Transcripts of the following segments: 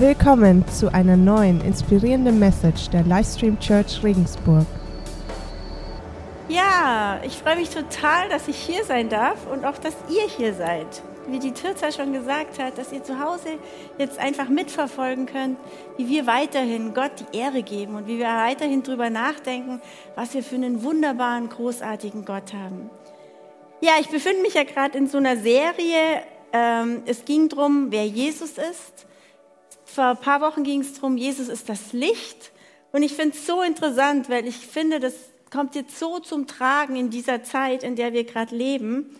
Willkommen zu einer neuen inspirierenden Message der Livestream Church Regensburg. Ja, ich freue mich total, dass ich hier sein darf und auch, dass ihr hier seid. Wie die Tirza schon gesagt hat, dass ihr zu Hause jetzt einfach mitverfolgen könnt, wie wir weiterhin Gott die Ehre geben und wie wir weiterhin darüber nachdenken, was wir für einen wunderbaren, großartigen Gott haben. Ja, ich befinde mich ja gerade in so einer Serie. Ähm, es ging darum, wer Jesus ist vor ein paar Wochen ging es darum, Jesus ist das Licht. Und ich finde es so interessant, weil ich finde, das kommt jetzt so zum Tragen in dieser Zeit, in der wir gerade leben.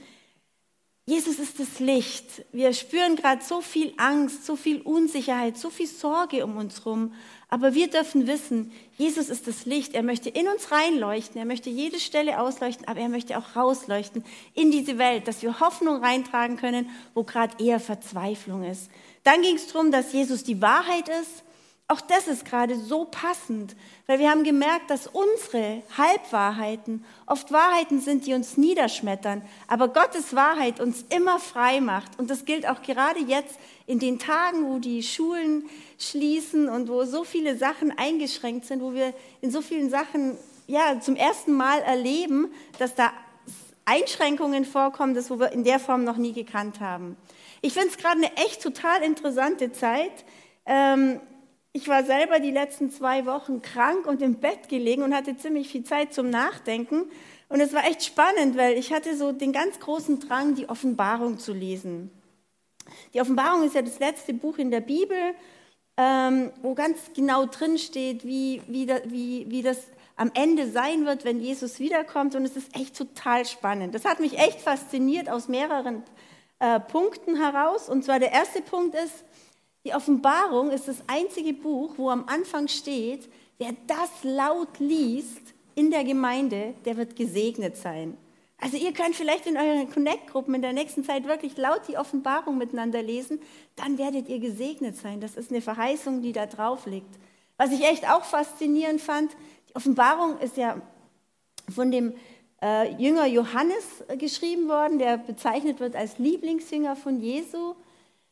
Jesus ist das Licht. Wir spüren gerade so viel Angst, so viel Unsicherheit, so viel Sorge um uns herum. Aber wir dürfen wissen, Jesus ist das Licht. Er möchte in uns reinleuchten. Er möchte jede Stelle ausleuchten, aber er möchte auch rausleuchten in diese Welt, dass wir Hoffnung reintragen können, wo gerade eher Verzweiflung ist. Dann ging es darum, dass Jesus die Wahrheit ist. Auch das ist gerade so passend, weil wir haben gemerkt, dass unsere Halbwahrheiten oft Wahrheiten sind, die uns niederschmettern, aber Gottes Wahrheit uns immer frei macht. Und das gilt auch gerade jetzt in den Tagen, wo die Schulen schließen und wo so viele Sachen eingeschränkt sind, wo wir in so vielen Sachen ja, zum ersten Mal erleben, dass da Einschränkungen vorkommen, das wo wir in der Form noch nie gekannt haben. Ich finde es gerade eine echt total interessante Zeit. Ähm, ich war selber die letzten zwei Wochen krank und im Bett gelegen und hatte ziemlich viel Zeit zum Nachdenken. Und es war echt spannend, weil ich hatte so den ganz großen Drang, die Offenbarung zu lesen. Die Offenbarung ist ja das letzte Buch in der Bibel, ähm, wo ganz genau drin steht, wie, wie, wie, wie das am Ende sein wird, wenn Jesus wiederkommt. Und es ist echt total spannend. Das hat mich echt fasziniert aus mehreren äh, Punkten heraus. Und zwar der erste Punkt ist, die Offenbarung ist das einzige Buch, wo am Anfang steht, wer das laut liest in der Gemeinde, der wird gesegnet sein. Also ihr könnt vielleicht in euren Connect-Gruppen in der nächsten Zeit wirklich laut die Offenbarung miteinander lesen, dann werdet ihr gesegnet sein. Das ist eine Verheißung, die da drauf liegt. Was ich echt auch faszinierend fand, die Offenbarung ist ja von dem äh, Jünger Johannes geschrieben worden, der bezeichnet wird als Lieblingsjünger von Jesu.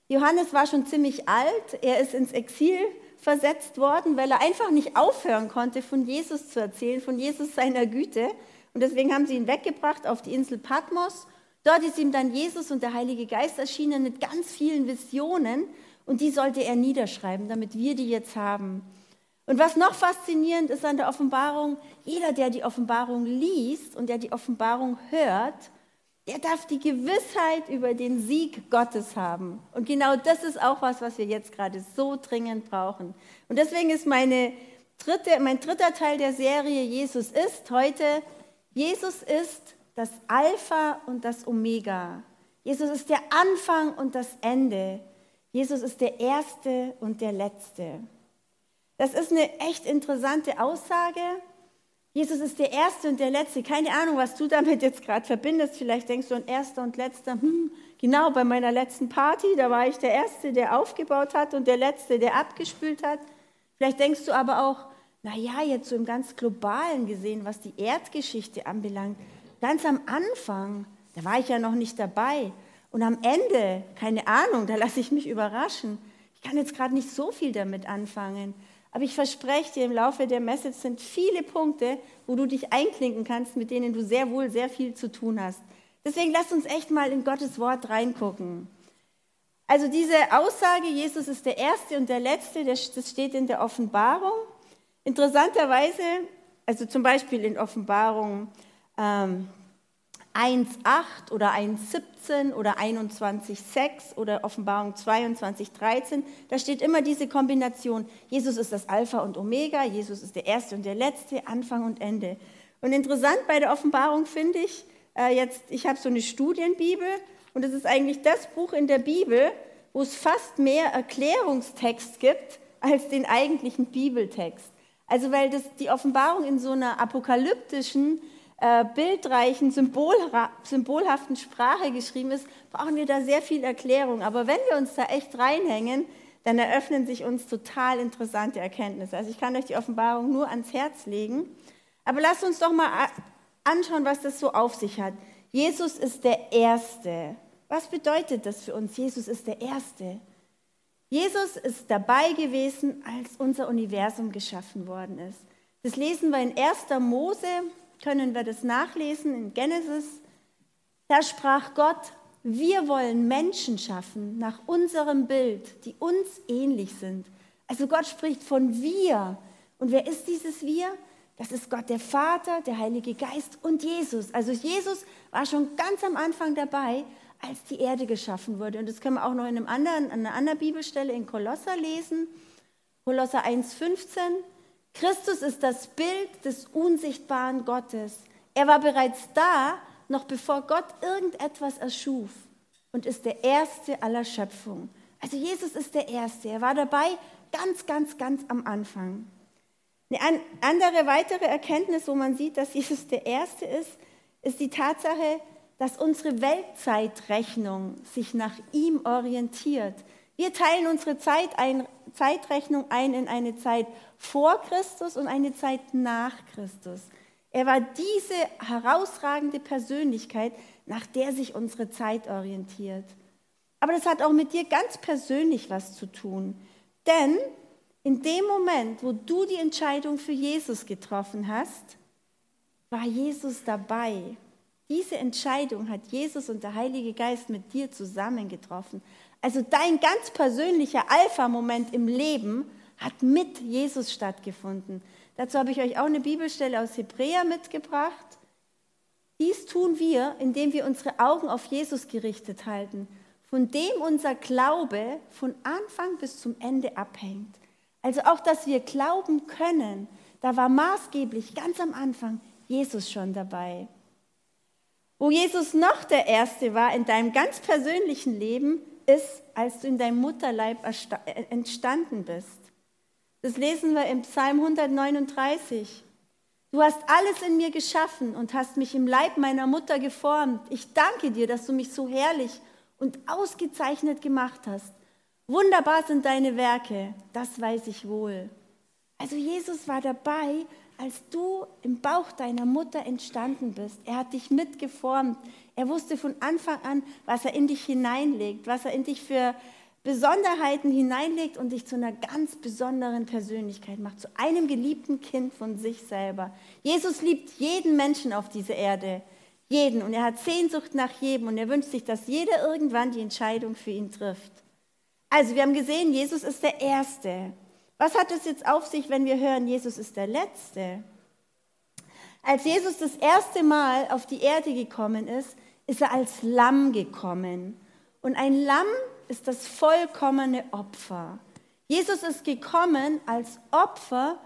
Johannes war schon ziemlich alt, er ist ins Exil versetzt worden, weil er einfach nicht aufhören konnte, von Jesus zu erzählen, von Jesus seiner Güte. Und deswegen haben sie ihn weggebracht auf die Insel Patmos. Dort ist ihm dann Jesus und der Heilige Geist erschienen mit ganz vielen Visionen und die sollte er niederschreiben, damit wir die jetzt haben. Und was noch faszinierend ist an der Offenbarung, jeder, der die Offenbarung liest und der die Offenbarung hört, der darf die Gewissheit über den Sieg Gottes haben. Und genau das ist auch was, was wir jetzt gerade so dringend brauchen. Und deswegen ist meine dritte, mein dritter Teil der Serie Jesus ist heute, Jesus ist das Alpha und das Omega. Jesus ist der Anfang und das Ende. Jesus ist der Erste und der Letzte. Das ist eine echt interessante Aussage. Jesus ist der Erste und der Letzte. Keine Ahnung, was du damit jetzt gerade verbindest. Vielleicht denkst du an Erster und Letzter. Hm, genau, bei meiner letzten Party, da war ich der Erste, der aufgebaut hat und der Letzte, der abgespült hat. Vielleicht denkst du aber auch, naja, jetzt so im ganz globalen gesehen, was die Erdgeschichte anbelangt, ganz am Anfang, da war ich ja noch nicht dabei. Und am Ende, keine Ahnung, da lasse ich mich überraschen. Ich kann jetzt gerade nicht so viel damit anfangen. Aber ich verspreche dir, im Laufe der Message sind viele Punkte, wo du dich einklinken kannst, mit denen du sehr wohl sehr viel zu tun hast. Deswegen lass uns echt mal in Gottes Wort reingucken. Also diese Aussage, Jesus ist der Erste und der Letzte, das steht in der Offenbarung. Interessanterweise, also zum Beispiel in Offenbarung ähm, 1,8 oder 1,17 oder 21,6 oder Offenbarung 22,13. Da steht immer diese Kombination. Jesus ist das Alpha und Omega, Jesus ist der Erste und der Letzte, Anfang und Ende. Und interessant bei der Offenbarung finde ich, äh, jetzt, ich habe so eine Studienbibel und es ist eigentlich das Buch in der Bibel, wo es fast mehr Erklärungstext gibt als den eigentlichen Bibeltext. Also weil das, die Offenbarung in so einer apokalyptischen äh, bildreichen, symbolhaften Sprache geschrieben ist, brauchen wir da sehr viel Erklärung. Aber wenn wir uns da echt reinhängen, dann eröffnen sich uns total interessante Erkenntnisse. Also ich kann euch die Offenbarung nur ans Herz legen. Aber lasst uns doch mal anschauen, was das so auf sich hat. Jesus ist der Erste. Was bedeutet das für uns? Jesus ist der Erste. Jesus ist dabei gewesen, als unser Universum geschaffen worden ist. Das lesen wir in 1. Mose, können wir das nachlesen in Genesis. Da sprach Gott, wir wollen Menschen schaffen nach unserem Bild, die uns ähnlich sind. Also Gott spricht von wir. Und wer ist dieses wir? Das ist Gott der Vater, der Heilige Geist und Jesus. Also Jesus war schon ganz am Anfang dabei, als die Erde geschaffen wurde. Und das können wir auch noch in einem anderen, an einer anderen Bibelstelle in Kolosser lesen. Kolosser 1,15. Christus ist das Bild des unsichtbaren Gottes. Er war bereits da, noch bevor Gott irgendetwas erschuf und ist der Erste aller Schöpfung. Also Jesus ist der Erste. Er war dabei ganz, ganz, ganz am Anfang. Eine andere weitere Erkenntnis, wo man sieht, dass Jesus der Erste ist, ist die Tatsache, dass unsere Weltzeitrechnung sich nach ihm orientiert. Wir teilen unsere Zeit ein, Zeitrechnung ein in eine Zeit vor Christus und eine Zeit nach Christus. Er war diese herausragende Persönlichkeit, nach der sich unsere Zeit orientiert. Aber das hat auch mit dir ganz persönlich was zu tun. Denn in dem Moment, wo du die Entscheidung für Jesus getroffen hast, war Jesus dabei. Diese Entscheidung hat Jesus und der Heilige Geist mit dir zusammen getroffen. Also dein ganz persönlicher Alpha-Moment im Leben hat mit Jesus stattgefunden. Dazu habe ich euch auch eine Bibelstelle aus Hebräer mitgebracht. Dies tun wir, indem wir unsere Augen auf Jesus gerichtet halten, von dem unser Glaube von Anfang bis zum Ende abhängt. Also auch, dass wir glauben können, da war maßgeblich ganz am Anfang Jesus schon dabei. Wo Jesus noch der Erste war in deinem ganz persönlichen Leben, ist, als du in deinem Mutterleib äh, entstanden bist. Das lesen wir im Psalm 139. Du hast alles in mir geschaffen und hast mich im Leib meiner Mutter geformt. Ich danke dir, dass du mich so herrlich und ausgezeichnet gemacht hast. Wunderbar sind deine Werke, das weiß ich wohl. Also Jesus war dabei, als du im Bauch deiner Mutter entstanden bist. Er hat dich mitgeformt. Er wusste von Anfang an, was er in dich hineinlegt, was er in dich für Besonderheiten hineinlegt und dich zu einer ganz besonderen Persönlichkeit macht, zu einem geliebten Kind von sich selber. Jesus liebt jeden Menschen auf dieser Erde, jeden. Und er hat Sehnsucht nach jedem und er wünscht sich, dass jeder irgendwann die Entscheidung für ihn trifft. Also wir haben gesehen, Jesus ist der Erste. Was hat es jetzt auf sich, wenn wir hören, Jesus ist der Letzte? Als Jesus das erste Mal auf die Erde gekommen ist, ist er als Lamm gekommen. Und ein Lamm ist das vollkommene Opfer. Jesus ist gekommen als Opfer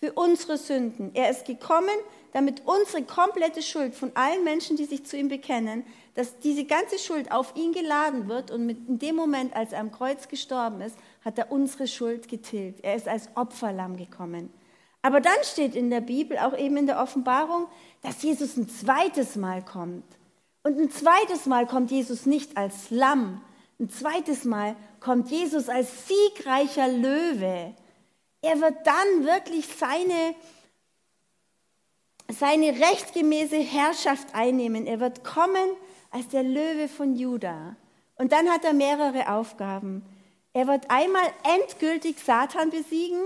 für unsere Sünden. Er ist gekommen, damit unsere komplette Schuld von allen Menschen, die sich zu ihm bekennen, dass diese ganze Schuld auf ihn geladen wird und in dem Moment, als er am Kreuz gestorben ist, hat er unsere Schuld getilgt. Er ist als Opferlamm gekommen. Aber dann steht in der Bibel, auch eben in der Offenbarung, dass Jesus ein zweites Mal kommt. Und ein zweites Mal kommt Jesus nicht als Lamm. Ein zweites Mal kommt Jesus als siegreicher Löwe. Er wird dann wirklich seine seine rechtgemäße Herrschaft einnehmen. Er wird kommen als der Löwe von Juda. Und dann hat er mehrere Aufgaben. Er wird einmal endgültig Satan besiegen.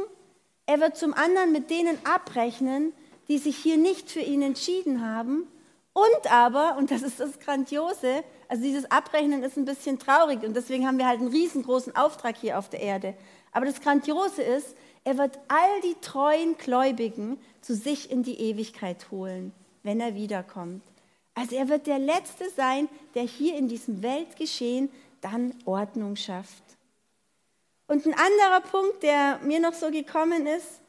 Er wird zum anderen mit denen abrechnen, die sich hier nicht für ihn entschieden haben. Und aber, und das ist das Grandiose, also dieses Abrechnen ist ein bisschen traurig und deswegen haben wir halt einen riesengroßen Auftrag hier auf der Erde. Aber das Grandiose ist, er wird all die treuen Gläubigen zu sich in die Ewigkeit holen, wenn er wiederkommt. Also er wird der Letzte sein, der hier in diesem Weltgeschehen dann Ordnung schafft. Und ein anderer Punkt, der mir noch so gekommen ist,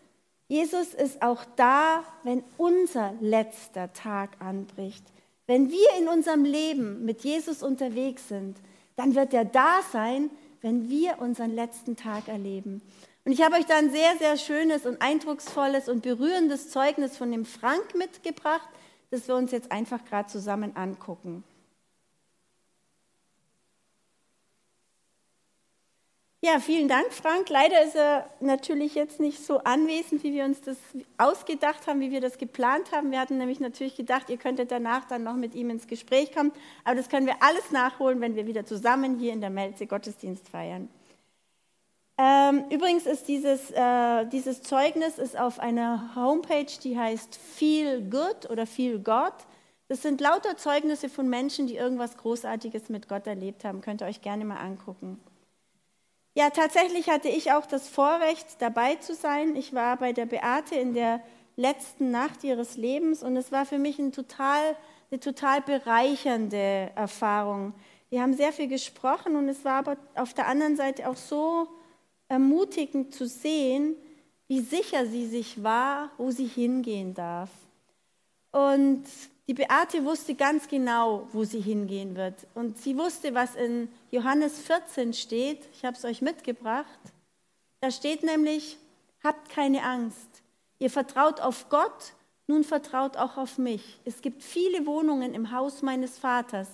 Jesus ist auch da, wenn unser letzter Tag anbricht. Wenn wir in unserem Leben mit Jesus unterwegs sind, dann wird er da sein, wenn wir unseren letzten Tag erleben. Und ich habe euch da ein sehr, sehr schönes und eindrucksvolles und berührendes Zeugnis von dem Frank mitgebracht, das wir uns jetzt einfach gerade zusammen angucken. Ja, vielen Dank, Frank. Leider ist er natürlich jetzt nicht so anwesend, wie wir uns das ausgedacht haben, wie wir das geplant haben. Wir hatten nämlich natürlich gedacht, ihr könntet danach dann noch mit ihm ins Gespräch kommen. Aber das können wir alles nachholen, wenn wir wieder zusammen hier in der Melze Gottesdienst feiern. Ähm, übrigens ist dieses, äh, dieses Zeugnis ist auf einer Homepage, die heißt Feel Good oder Feel God. Das sind lauter Zeugnisse von Menschen, die irgendwas Großartiges mit Gott erlebt haben. Könnt ihr euch gerne mal angucken. Ja, tatsächlich hatte ich auch das Vorrecht, dabei zu sein. Ich war bei der Beate in der letzten Nacht ihres Lebens und es war für mich ein total, eine total bereichernde Erfahrung. Wir haben sehr viel gesprochen und es war aber auf der anderen Seite auch so ermutigend zu sehen, wie sicher sie sich war, wo sie hingehen darf. Und die Beate wusste ganz genau, wo sie hingehen wird. Und sie wusste, was in Johannes 14 steht. Ich habe es euch mitgebracht. Da steht nämlich, habt keine Angst. Ihr vertraut auf Gott, nun vertraut auch auf mich. Es gibt viele Wohnungen im Haus meines Vaters.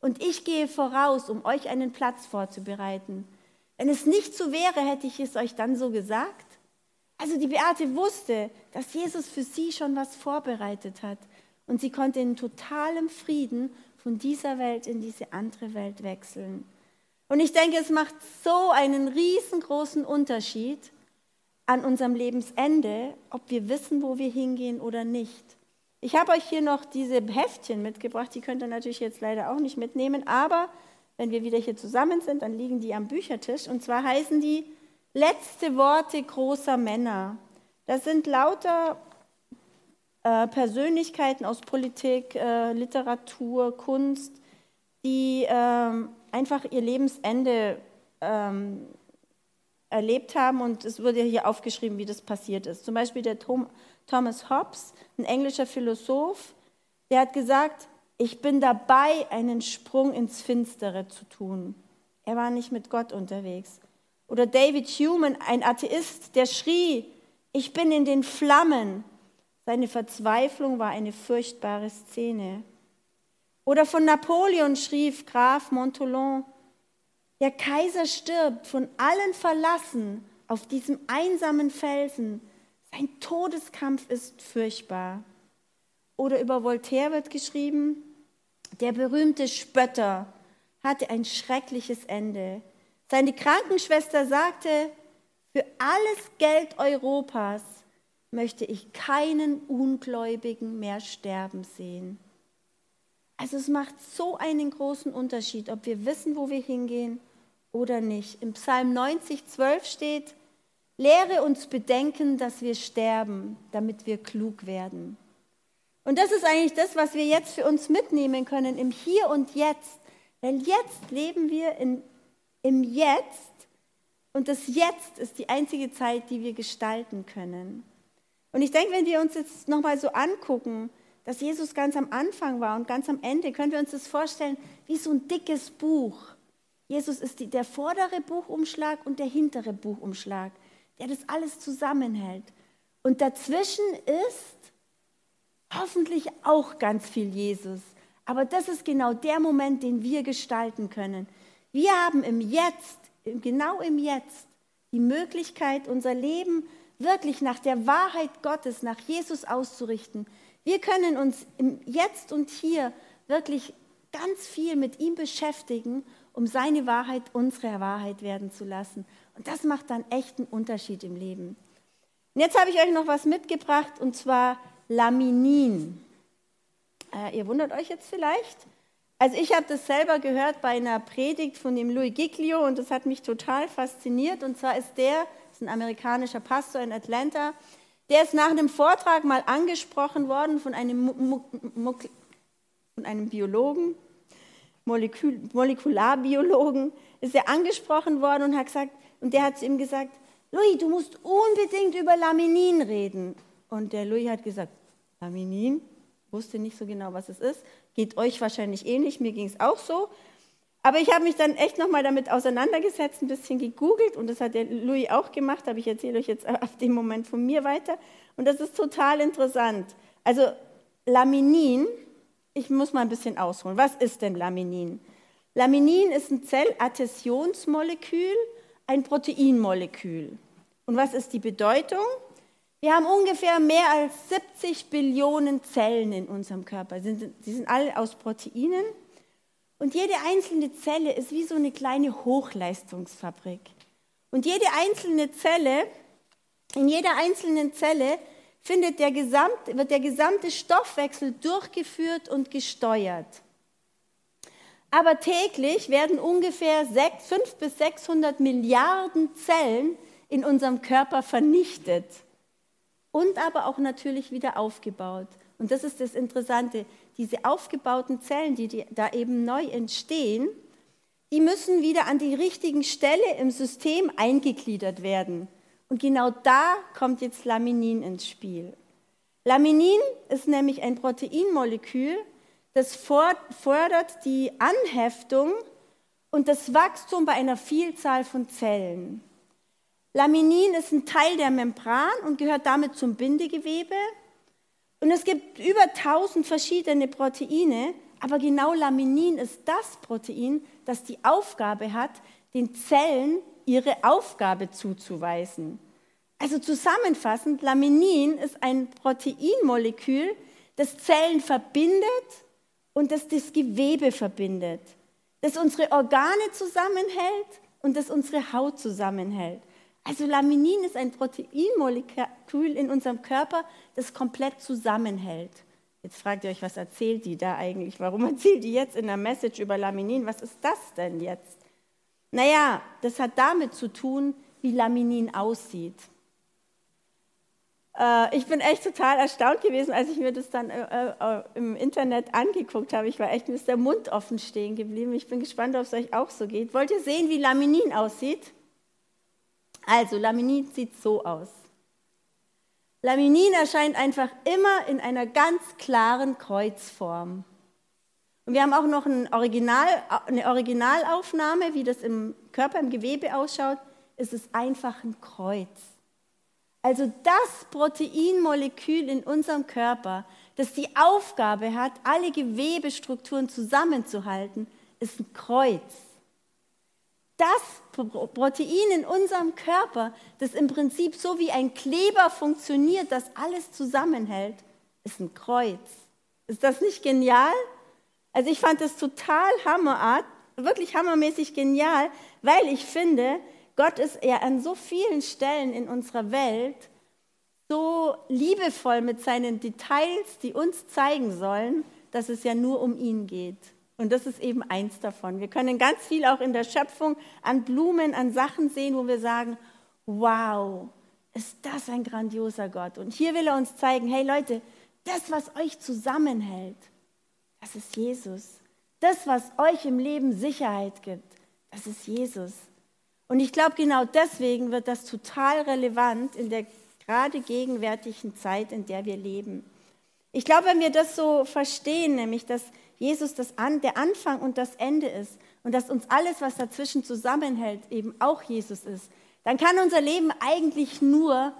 Und ich gehe voraus, um euch einen Platz vorzubereiten. Wenn es nicht so wäre, hätte ich es euch dann so gesagt. Also die Beate wusste, dass Jesus für sie schon was vorbereitet hat und sie konnte in totalem Frieden von dieser Welt in diese andere Welt wechseln. Und ich denke, es macht so einen riesengroßen Unterschied an unserem Lebensende, ob wir wissen, wo wir hingehen oder nicht. Ich habe euch hier noch diese Heftchen mitgebracht, die könnt ihr natürlich jetzt leider auch nicht mitnehmen, aber wenn wir wieder hier zusammen sind, dann liegen die am Büchertisch und zwar heißen die Letzte Worte großer Männer. Das sind lauter äh, Persönlichkeiten aus Politik, äh, Literatur, Kunst, die ähm, einfach ihr Lebensende ähm, erlebt haben und es wurde hier aufgeschrieben, wie das passiert ist. Zum Beispiel der Tom, Thomas Hobbes, ein englischer Philosoph, der hat gesagt, ich bin dabei, einen Sprung ins Finstere zu tun. Er war nicht mit Gott unterwegs. Oder David Human, ein Atheist, der schrie, ich bin in den Flammen, seine Verzweiflung war eine furchtbare Szene. Oder von Napoleon schrieb Graf Montholon, der Kaiser stirbt von allen verlassen auf diesem einsamen Felsen. Sein Todeskampf ist furchtbar. Oder über Voltaire wird geschrieben, der berühmte Spötter hatte ein schreckliches Ende. Seine Krankenschwester sagte, für alles Geld Europas möchte ich keinen Ungläubigen mehr sterben sehen. Also es macht so einen großen Unterschied, ob wir wissen, wo wir hingehen oder nicht. Im Psalm 90, 12 steht, lehre uns bedenken, dass wir sterben, damit wir klug werden. Und das ist eigentlich das, was wir jetzt für uns mitnehmen können im Hier und Jetzt. Weil jetzt leben wir in, im Jetzt und das Jetzt ist die einzige Zeit, die wir gestalten können. Und ich denke, wenn wir uns jetzt nochmal so angucken, dass Jesus ganz am Anfang war und ganz am Ende, können wir uns das vorstellen wie so ein dickes Buch. Jesus ist die, der vordere Buchumschlag und der hintere Buchumschlag, der das alles zusammenhält. Und dazwischen ist hoffentlich auch ganz viel Jesus. Aber das ist genau der Moment, den wir gestalten können. Wir haben im Jetzt, genau im Jetzt, die Möglichkeit, unser Leben zu wirklich nach der Wahrheit Gottes, nach Jesus auszurichten. Wir können uns Jetzt und Hier wirklich ganz viel mit ihm beschäftigen, um seine Wahrheit unsere Wahrheit werden zu lassen. Und das macht dann echt einen Unterschied im Leben. Und jetzt habe ich euch noch was mitgebracht, und zwar Laminin. Äh, ihr wundert euch jetzt vielleicht. Also ich habe das selber gehört bei einer Predigt von dem Louis Giglio und das hat mich total fasziniert. Und zwar ist der ist ein amerikanischer Pastor in Atlanta. Der ist nach einem Vortrag mal angesprochen worden von einem, von einem Biologen, Molekül Molekularbiologen, ist er angesprochen worden und hat gesagt, und der hat zu ihm gesagt, Louis, du musst unbedingt über Laminin reden. Und der Louis hat gesagt, Laminin? Wusste nicht so genau, was es ist. Geht euch wahrscheinlich ähnlich, mir ging es auch so. Aber ich habe mich dann echt nochmal damit auseinandergesetzt, ein bisschen gegoogelt und das hat der Louis auch gemacht, aber ich erzähle euch jetzt auf dem Moment von mir weiter. Und das ist total interessant. Also Laminin, ich muss mal ein bisschen ausholen. Was ist denn Laminin? Laminin ist ein Zelladhäsionsmolekül, ein Proteinmolekül. Und was ist die Bedeutung? Wir haben ungefähr mehr als 70 Billionen Zellen in unserem Körper. Sie sind alle aus Proteinen. Und jede einzelne Zelle ist wie so eine kleine Hochleistungsfabrik. Und jede einzelne Zelle, in jeder einzelnen Zelle findet der gesamte, wird der gesamte Stoffwechsel durchgeführt und gesteuert. Aber täglich werden ungefähr 500 bis 600 Milliarden Zellen in unserem Körper vernichtet und aber auch natürlich wieder aufgebaut. Und das ist das Interessante, diese aufgebauten Zellen, die, da eben neu entstehen, die müssen wieder an die richtigen Stelle im System eingegliedert werden. Und genau da kommt jetzt Laminin ins Spiel. Laminin ist nämlich ein Proteinmolekül, das fördert die Anheftung und das Wachstum bei einer Vielzahl von Zellen. Laminin ist ein Teil der Membran und gehört damit zum Bindegewebe. Und es gibt über 1000 verschiedene Proteine, aber genau Laminin ist das Protein, das die Aufgabe hat, den Zellen ihre Aufgabe zuzuweisen. Also zusammenfassend, Laminin ist ein Proteinmolekül, das Zellen verbindet und das das Gewebe verbindet, das unsere Organe zusammenhält und das unsere Haut zusammenhält. Also Laminin ist ein Proteinmolekül in unserem Körper, das komplett zusammenhält. Jetzt fragt ihr euch, was erzählt die da eigentlich? Warum erzählt die jetzt in der Message über Laminin? Was ist das denn jetzt? Naja, das hat damit zu tun, wie Laminin aussieht. Äh, ich bin echt total erstaunt gewesen, als ich mir das dann äh, äh, im Internet angeguckt habe. Ich war echt mit der Mund offen stehen geblieben. Ich bin gespannt, ob es euch auch so geht. Wollt ihr sehen, wie Laminin aussieht? Also, Laminin sieht so aus. Laminin erscheint einfach immer in einer ganz klaren Kreuzform. Und wir haben auch noch ein Original, eine Originalaufnahme, wie das im Körper, im Gewebe ausschaut. Es ist einfach ein Kreuz. Also das Proteinmolekül in unserem Körper, das die Aufgabe hat, alle Gewebestrukturen zusammenzuhalten, ist ein Kreuz. Das Protein in unserem Körper, das im Prinzip so wie ein Kleber funktioniert, das alles zusammenhält, ist ein Kreuz. Ist das nicht genial? Also ich fand das total hammerart, wirklich hammermäßig genial, weil ich finde, Gott ist ja an so vielen Stellen in unserer Welt so liebevoll mit seinen Details, die uns zeigen sollen, dass es ja nur um ihn geht. Und das ist eben eins davon. Wir können ganz viel auch in der Schöpfung an Blumen, an Sachen sehen, wo wir sagen, wow, ist das ein grandioser Gott. Und hier will er uns zeigen, hey Leute, das, was euch zusammenhält, das ist Jesus. Das, was euch im Leben Sicherheit gibt, das ist Jesus. Und ich glaube, genau deswegen wird das total relevant in der gerade gegenwärtigen Zeit, in der wir leben. Ich glaube, wenn wir das so verstehen, nämlich dass Jesus das An, der Anfang und das Ende ist und dass uns alles, was dazwischen zusammenhält, eben auch Jesus ist, dann kann unser Leben eigentlich nur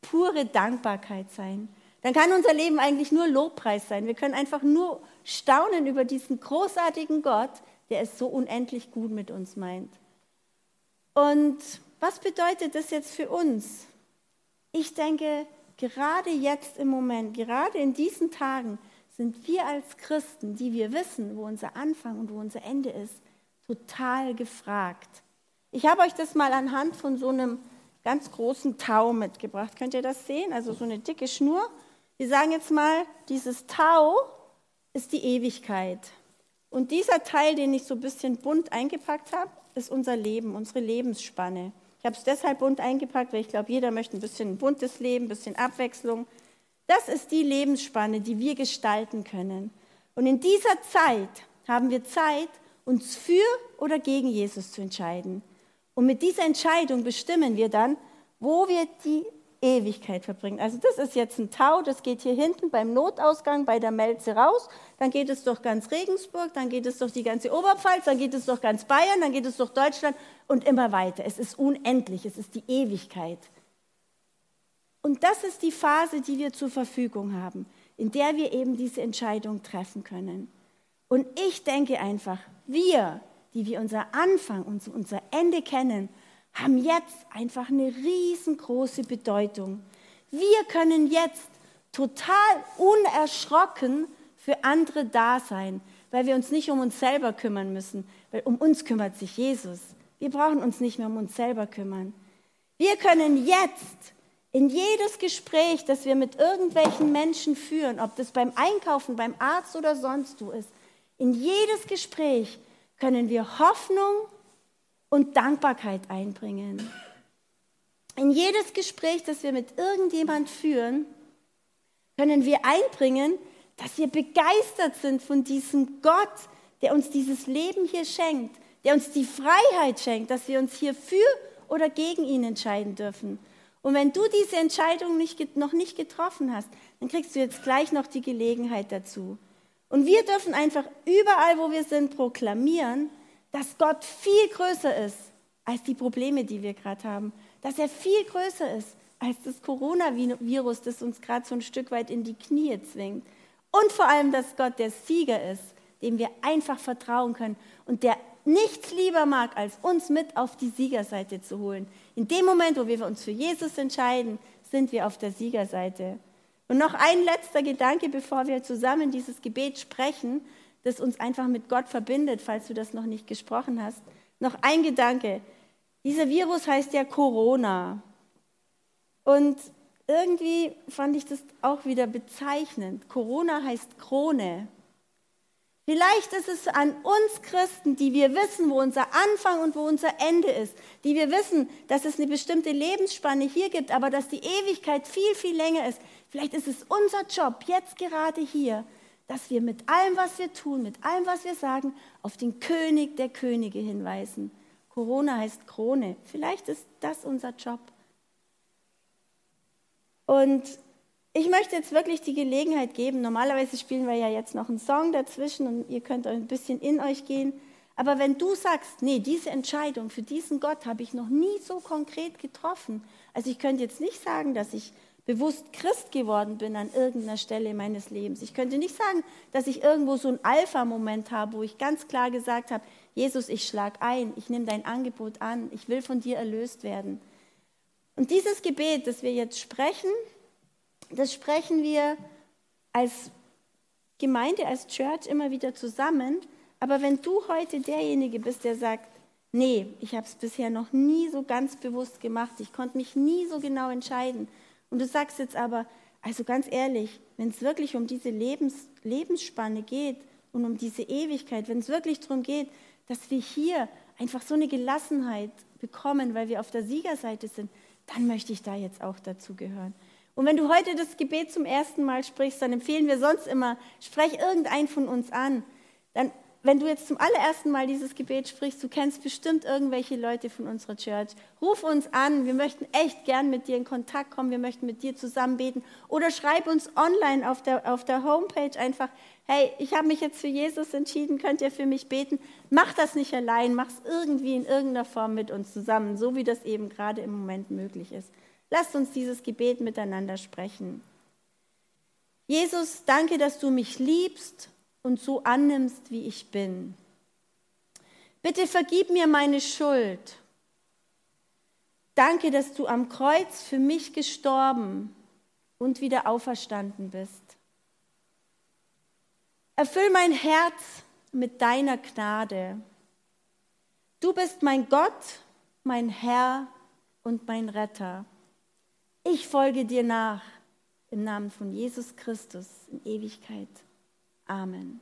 pure Dankbarkeit sein. Dann kann unser Leben eigentlich nur Lobpreis sein. Wir können einfach nur staunen über diesen großartigen Gott, der es so unendlich gut mit uns meint. Und was bedeutet das jetzt für uns? Ich denke, gerade jetzt im Moment, gerade in diesen Tagen, sind wir als Christen, die wir wissen, wo unser Anfang und wo unser Ende ist, total gefragt. Ich habe euch das mal anhand von so einem ganz großen Tau mitgebracht. Könnt ihr das sehen? Also so eine dicke Schnur. Wir sagen jetzt mal, dieses Tau ist die Ewigkeit. Und dieser Teil, den ich so ein bisschen bunt eingepackt habe, ist unser Leben, unsere Lebensspanne. Ich habe es deshalb bunt eingepackt, weil ich glaube, jeder möchte ein bisschen buntes Leben, ein bisschen Abwechslung. Das ist die Lebensspanne, die wir gestalten können. Und in dieser Zeit haben wir Zeit, uns für oder gegen Jesus zu entscheiden. Und mit dieser Entscheidung bestimmen wir dann, wo wir die Ewigkeit verbringen. Also das ist jetzt ein Tau, das geht hier hinten beim Notausgang bei der Melze raus, dann geht es durch ganz Regensburg, dann geht es durch die ganze Oberpfalz, dann geht es durch ganz Bayern, dann geht es durch Deutschland und immer weiter. Es ist unendlich, es ist die Ewigkeit. Und das ist die Phase, die wir zur Verfügung haben, in der wir eben diese Entscheidung treffen können. Und ich denke einfach, wir, die wir unser Anfang und unser Ende kennen, haben jetzt einfach eine riesengroße Bedeutung. Wir können jetzt total unerschrocken für andere da sein, weil wir uns nicht um uns selber kümmern müssen, weil um uns kümmert sich Jesus. Wir brauchen uns nicht mehr um uns selber kümmern. Wir können jetzt in jedes Gespräch, das wir mit irgendwelchen Menschen führen, ob das beim Einkaufen, beim Arzt oder sonst wo ist, in jedes Gespräch können wir Hoffnung und Dankbarkeit einbringen. In jedes Gespräch, das wir mit irgendjemand führen, können wir einbringen, dass wir begeistert sind von diesem Gott, der uns dieses Leben hier schenkt, der uns die Freiheit schenkt, dass wir uns hier für oder gegen ihn entscheiden dürfen. Und wenn du diese Entscheidung nicht, noch nicht getroffen hast, dann kriegst du jetzt gleich noch die Gelegenheit dazu. Und wir dürfen einfach überall, wo wir sind, proklamieren, dass Gott viel größer ist als die Probleme, die wir gerade haben. Dass er viel größer ist als das Coronavirus, das uns gerade so ein Stück weit in die Knie zwingt. Und vor allem, dass Gott der Sieger ist, dem wir einfach vertrauen können und der nichts lieber mag, als uns mit auf die Siegerseite zu holen. In dem Moment, wo wir uns für Jesus entscheiden, sind wir auf der Siegerseite. Und noch ein letzter Gedanke, bevor wir zusammen dieses Gebet sprechen, das uns einfach mit Gott verbindet, falls du das noch nicht gesprochen hast. Noch ein Gedanke. Dieser Virus heißt ja Corona. Und irgendwie fand ich das auch wieder bezeichnend. Corona heißt Krone. Vielleicht ist es an uns Christen, die wir wissen, wo unser Anfang und wo unser Ende ist, die wir wissen, dass es eine bestimmte Lebensspanne hier gibt, aber dass die Ewigkeit viel, viel länger ist. Vielleicht ist es unser Job, jetzt gerade hier, dass wir mit allem, was wir tun, mit allem, was wir sagen, auf den König der Könige hinweisen. Corona heißt Krone. Vielleicht ist das unser Job. Und ich möchte jetzt wirklich die Gelegenheit geben. Normalerweise spielen wir ja jetzt noch einen Song dazwischen und ihr könnt ein bisschen in euch gehen. Aber wenn du sagst, nee, diese Entscheidung für diesen Gott habe ich noch nie so konkret getroffen. Also ich könnte jetzt nicht sagen, dass ich bewusst Christ geworden bin an irgendeiner Stelle meines Lebens. Ich könnte nicht sagen, dass ich irgendwo so einen Alpha-Moment habe, wo ich ganz klar gesagt habe, Jesus, ich schlage ein, ich nehme dein Angebot an, ich will von dir erlöst werden. Und dieses Gebet, das wir jetzt sprechen, das sprechen wir als Gemeinde, als Church immer wieder zusammen. Aber wenn du heute derjenige bist, der sagt, nee, ich habe es bisher noch nie so ganz bewusst gemacht, ich konnte mich nie so genau entscheiden. Und du sagst jetzt aber, also ganz ehrlich, wenn es wirklich um diese Lebens, Lebensspanne geht und um diese Ewigkeit, wenn es wirklich darum geht, dass wir hier einfach so eine Gelassenheit bekommen, weil wir auf der Siegerseite sind, dann möchte ich da jetzt auch dazu gehören. Und wenn du heute das Gebet zum ersten Mal sprichst, dann empfehlen wir sonst immer, sprech irgendeinen von uns an. Dann, wenn du jetzt zum allerersten Mal dieses Gebet sprichst, du kennst bestimmt irgendwelche Leute von unserer Church. Ruf uns an, wir möchten echt gern mit dir in Kontakt kommen, wir möchten mit dir zusammen beten. Oder schreib uns online auf der, auf der Homepage einfach, hey, ich habe mich jetzt für Jesus entschieden, könnt ihr für mich beten? Mach das nicht allein, mach es irgendwie in irgendeiner Form mit uns zusammen, so wie das eben gerade im Moment möglich ist. Lasst uns dieses Gebet miteinander sprechen. Jesus, danke, dass du mich liebst und so annimmst, wie ich bin. Bitte vergib mir meine Schuld. Danke, dass du am Kreuz für mich gestorben und wieder auferstanden bist. Erfüll mein Herz mit deiner Gnade. Du bist mein Gott, mein Herr und mein Retter. Ich folge dir nach im Namen von Jesus Christus in Ewigkeit. Amen.